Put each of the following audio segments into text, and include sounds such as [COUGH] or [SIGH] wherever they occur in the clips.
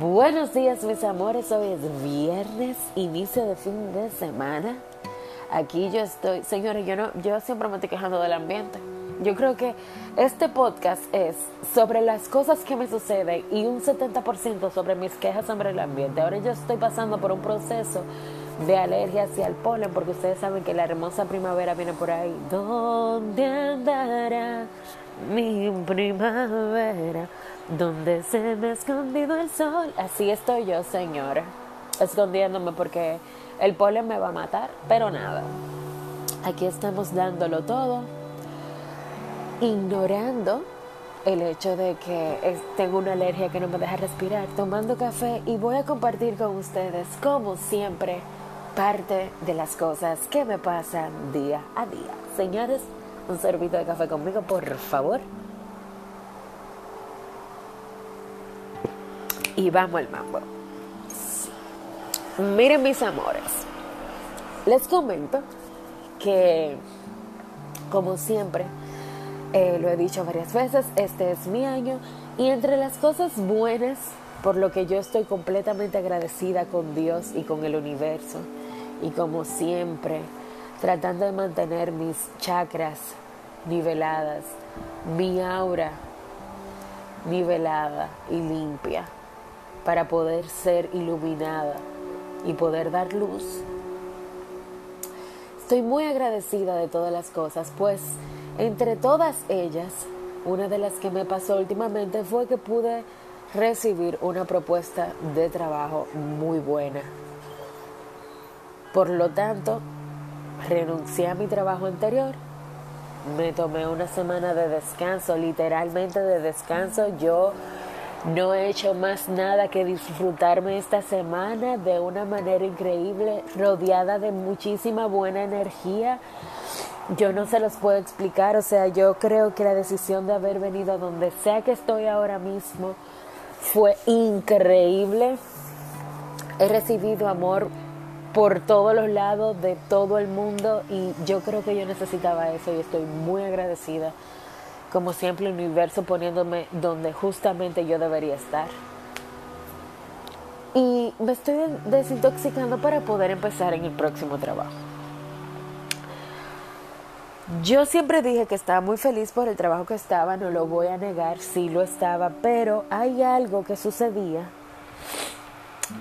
Buenos días mis amores, hoy es viernes, inicio de fin de semana. Aquí yo estoy, señores, yo no, yo siempre me estoy quejando del ambiente. Yo creo que este podcast es sobre las cosas que me suceden y un 70% sobre mis quejas sobre el ambiente. Ahora yo estoy pasando por un proceso de alergia hacia el polen porque ustedes saben que la hermosa primavera viene por ahí. ¿Dónde andará mi primavera? ¿Dónde se me ha escondido el sol? Así estoy yo, señora, escondiéndome porque el polen me va a matar, pero nada. Aquí estamos dándolo todo ignorando el hecho de que tengo una alergia que no me deja respirar, tomando café y voy a compartir con ustedes, como siempre, parte de las cosas que me pasan día a día. Señores, un servito de café conmigo, por favor. Y vamos al mambo. Miren mis amores, les comento que, como siempre, eh, lo he dicho varias veces, este es mi año y entre las cosas buenas, por lo que yo estoy completamente agradecida con Dios y con el universo, y como siempre, tratando de mantener mis chakras niveladas, mi aura nivelada y limpia, para poder ser iluminada y poder dar luz. Estoy muy agradecida de todas las cosas, pues entre todas ellas, una de las que me pasó últimamente fue que pude recibir una propuesta de trabajo muy buena. Por lo tanto, renuncié a mi trabajo anterior, me tomé una semana de descanso, literalmente de descanso. Yo no he hecho más nada que disfrutarme esta semana de una manera increíble, rodeada de muchísima buena energía yo no se los puedo explicar, o sea, yo creo que la decisión de haber venido a donde sea que estoy ahora mismo fue increíble. He recibido amor por todos los lados de todo el mundo y yo creo que yo necesitaba eso y estoy muy agradecida, como siempre el universo poniéndome donde justamente yo debería estar. Y me estoy desintoxicando para poder empezar en el próximo trabajo. Yo siempre dije que estaba muy feliz por el trabajo que estaba, no lo voy a negar, sí lo estaba, pero hay algo que sucedía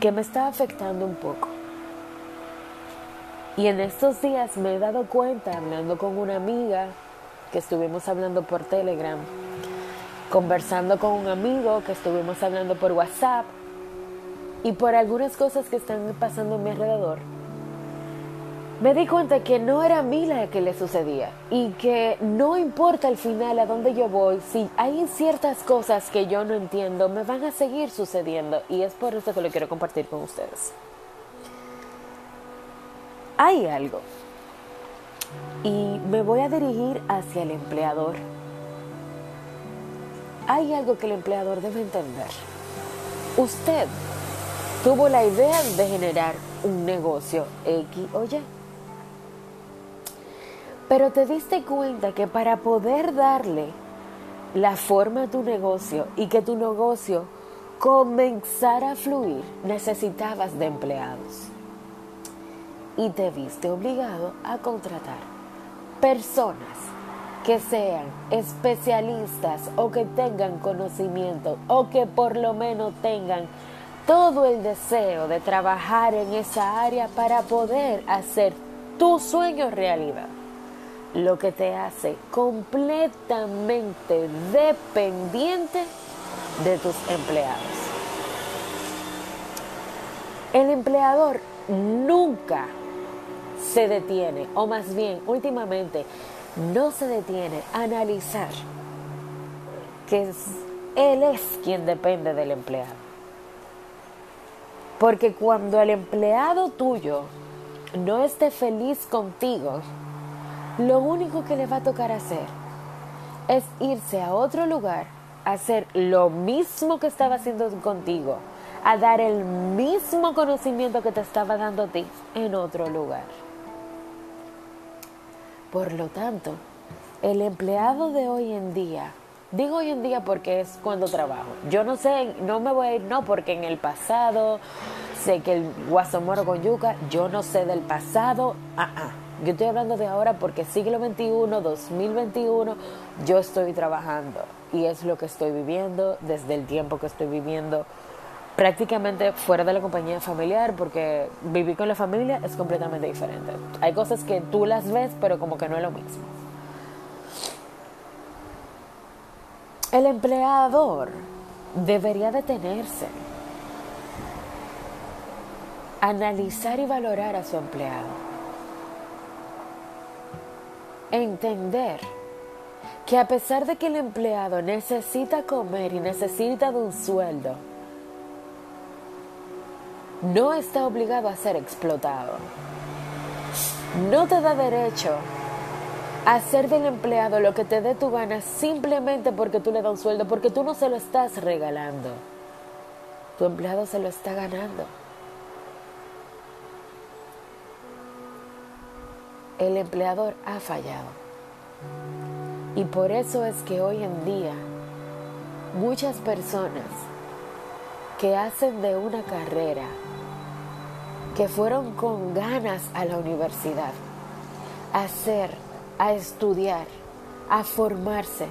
que me estaba afectando un poco. Y en estos días me he dado cuenta, hablando con una amiga, que estuvimos hablando por Telegram, conversando con un amigo, que estuvimos hablando por WhatsApp, y por algunas cosas que están pasando a mi alrededor me di cuenta que no era a mí la que le sucedía y que no importa al final a dónde yo voy, si hay ciertas cosas que yo no entiendo, me van a seguir sucediendo y es por eso que lo quiero compartir con ustedes. Hay algo y me voy a dirigir hacia el empleador. Hay algo que el empleador debe entender. Usted tuvo la idea de generar un negocio X o Y pero te diste cuenta que para poder darle la forma a tu negocio y que tu negocio comenzara a fluir, necesitabas de empleados. Y te viste obligado a contratar personas que sean especialistas o que tengan conocimiento o que por lo menos tengan todo el deseo de trabajar en esa área para poder hacer tu sueño realidad lo que te hace completamente dependiente de tus empleados. El empleador nunca se detiene, o más bien últimamente no se detiene a analizar que él es quien depende del empleado. Porque cuando el empleado tuyo no esté feliz contigo, lo único que le va a tocar hacer es irse a otro lugar, hacer lo mismo que estaba haciendo contigo, a dar el mismo conocimiento que te estaba dando a ti en otro lugar. Por lo tanto, el empleado de hoy en día Digo hoy en día porque es cuando trabajo. Yo no sé, no me voy a ir, no, porque en el pasado sé que el guasomoro con yuca, yo no sé del pasado. Ah, ah. Yo estoy hablando de ahora porque siglo XXI, 2021, yo estoy trabajando y es lo que estoy viviendo desde el tiempo que estoy viviendo prácticamente fuera de la compañía familiar porque vivir con la familia es completamente diferente. Hay cosas que tú las ves pero como que no es lo mismo. El empleador debería detenerse, analizar y valorar a su empleado entender que a pesar de que el empleado necesita comer y necesita de un sueldo, no está obligado a ser explotado. No te da derecho a hacer del empleado lo que te dé tu gana simplemente porque tú le das un sueldo, porque tú no se lo estás regalando. Tu empleado se lo está ganando. el empleador ha fallado. Y por eso es que hoy en día muchas personas que hacen de una carrera, que fueron con ganas a la universidad, a hacer, a estudiar, a formarse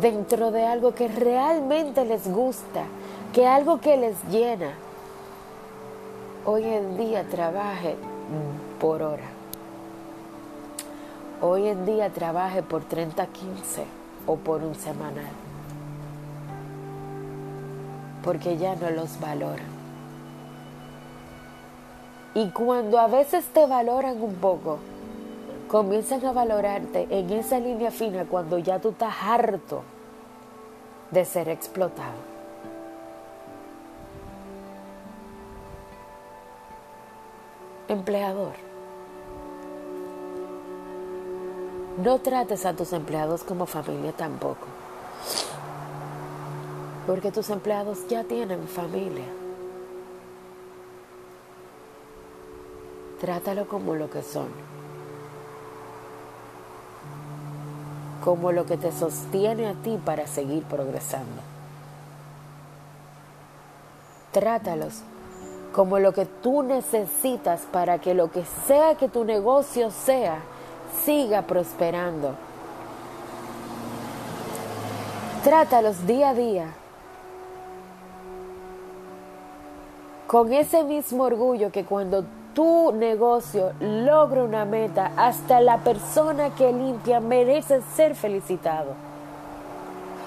dentro de algo que realmente les gusta, que algo que les llena, hoy en día trabaje por hora hoy en día trabaje por 30-15 o por un semanal. Porque ya no los valoran. Y cuando a veces te valoran un poco, comienzan a valorarte en esa línea fina cuando ya tú estás harto de ser explotado. Empleador No trates a tus empleados como familia tampoco. Porque tus empleados ya tienen familia. Trátalo como lo que son. Como lo que te sostiene a ti para seguir progresando. Trátalos como lo que tú necesitas para que lo que sea que tu negocio sea, siga prosperando. Trátalos día a día con ese mismo orgullo que cuando tu negocio logra una meta, hasta la persona que limpia merece ser felicitado.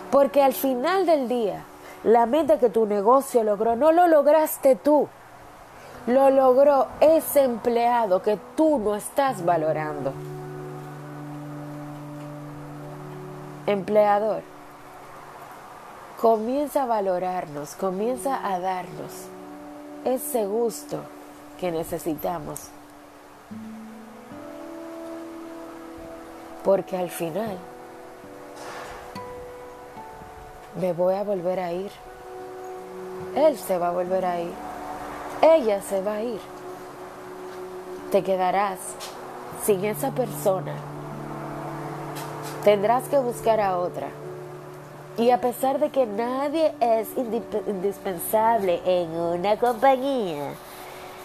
Porque al final del día, la meta que tu negocio logró no lo lograste tú, lo logró ese empleado que tú no estás valorando. empleador, comienza a valorarnos, comienza a darnos ese gusto que necesitamos. Porque al final me voy a volver a ir. Él se va a volver a ir. Ella se va a ir. Te quedarás sin esa persona tendrás que buscar a otra. Y a pesar de que nadie es indispensable en una compañía,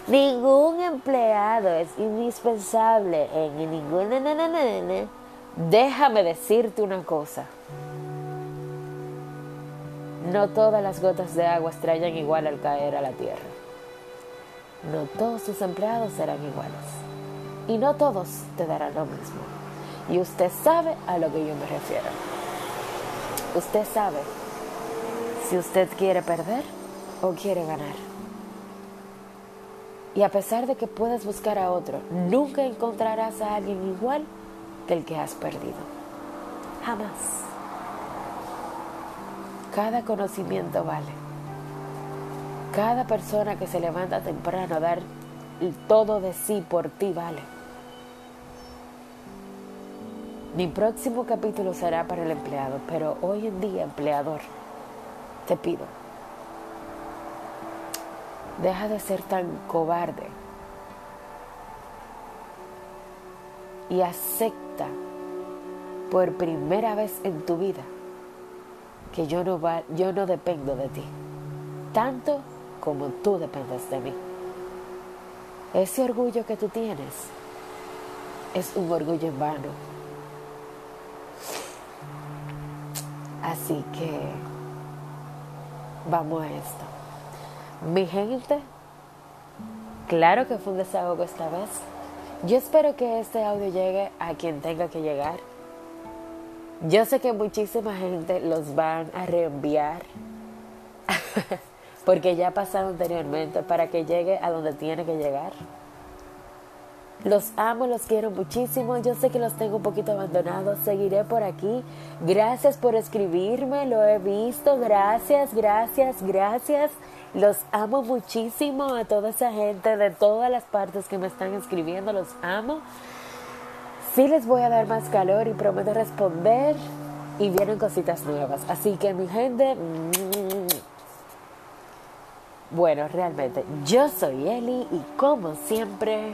ningún empleado es indispensable en ninguna... Déjame decirte una cosa. No todas las gotas de agua estrellan igual al caer a la tierra. No todos tus empleados serán iguales. Y no todos te darán lo mismo. Y usted sabe a lo que yo me refiero. Usted sabe si usted quiere perder o quiere ganar. Y a pesar de que puedas buscar a otro, nunca encontrarás a alguien igual que el que has perdido. Jamás. Cada conocimiento vale. Cada persona que se levanta temprano a dar todo de sí por ti vale. Mi próximo capítulo será para el empleado, pero hoy en día, empleador, te pido, deja de ser tan cobarde y acepta por primera vez en tu vida que yo no, yo no dependo de ti, tanto como tú dependes de mí. Ese orgullo que tú tienes es un orgullo en vano. Así que vamos a esto. Mi gente, claro que fue un desahogo esta vez. Yo espero que este audio llegue a quien tenga que llegar. Yo sé que muchísima gente los van a reenviar [LAUGHS] porque ya ha pasado anteriormente para que llegue a donde tiene que llegar. Los amo, los quiero muchísimo. Yo sé que los tengo un poquito abandonados. Seguiré por aquí. Gracias por escribirme. Lo he visto. Gracias, gracias, gracias. Los amo muchísimo a toda esa gente de todas las partes que me están escribiendo. Los amo. Sí les voy a dar más calor y prometo responder. Y vienen cositas nuevas. Así que mi gente... Bueno, realmente, yo soy Eli y como siempre...